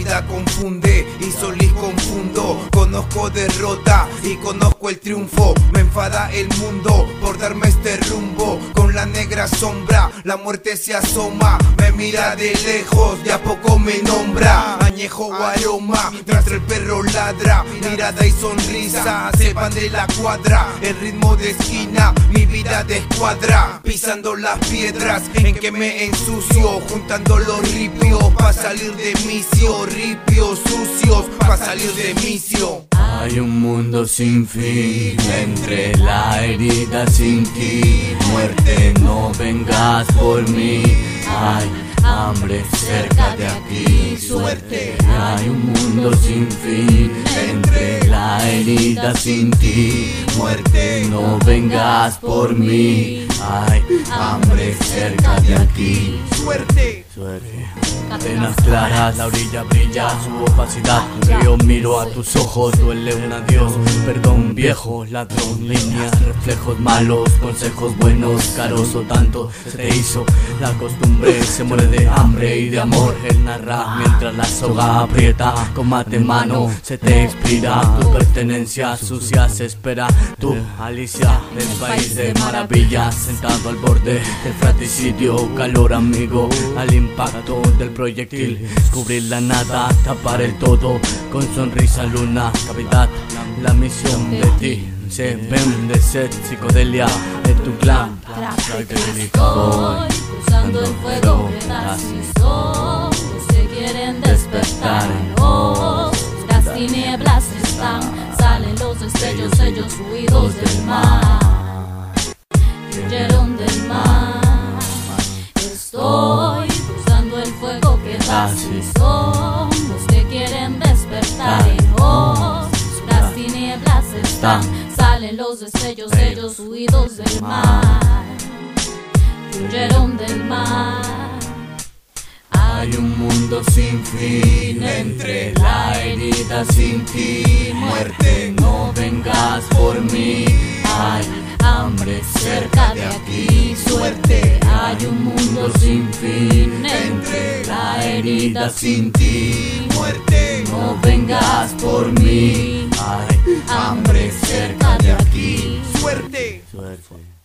nada confunde y Solís confundo. Conozco derrota y conozco el triunfo. Me enfada el mundo por darme este rumbo. Con la negra sombra, la muerte se asoma. Me mira de lejos, de a poco me nombra. Añejo aroma, mientras el perro ladra. Mirada y sonrisa, sepan de la cuadra. El ritmo de esquina, mi vida de escuadra. Pisando las piedras en que me ensucio. Juntando los ripios pa' salir de misio. Ripios sucios pa' salir de. Hay un mundo sin fin entre la herida sin ti. Muerte, no vengas por mí. Hay hambre cerca de aquí. Suerte, hay un mundo sin fin entre la herida sin ti. Muerte, no vengas por mí. Hay hambre cerca de aquí. Suerte. Suerte. Penas claras, la orilla brilla, su opacidad. Yo miro a tus ojos, duele un adiós. Perdón viejo, ladrón, líneas, reflejos malos, consejos buenos, caros o tanto. Se te hizo la costumbre, se muere de hambre y de amor. Él narra mientras la soga aprieta, con mate en mano, se te expira. Tu pertenencia sucia se espera. Tú, Alicia, del país de maravillas, sentado al borde del fratricidio, calor amigo, al impacto del proyectil. Cubrir la nada, tapar el todo con sonrisa luna, cavidad. La misión de ti se vende ser psicodelia de tu clan. Estoy cruzando el fuego que los que quieren despertar ellos huidos del mar. Huyeron del mar. Estoy cruzando el fuego que das y son los que quieren despertar en ojos. Las tinieblas están, salen los destellos, ellos huidos del mar. Huyeron del mar. Hay un mundo sin fin entre sin ti. Muerte, no vengas por mí. Hay hambre cerca de aquí. Suerte, hay un mundo sin fin entre la herida sin ti. Muerte, no vengas por mí. Hay hambre cerca de aquí. Suerte. Suerte.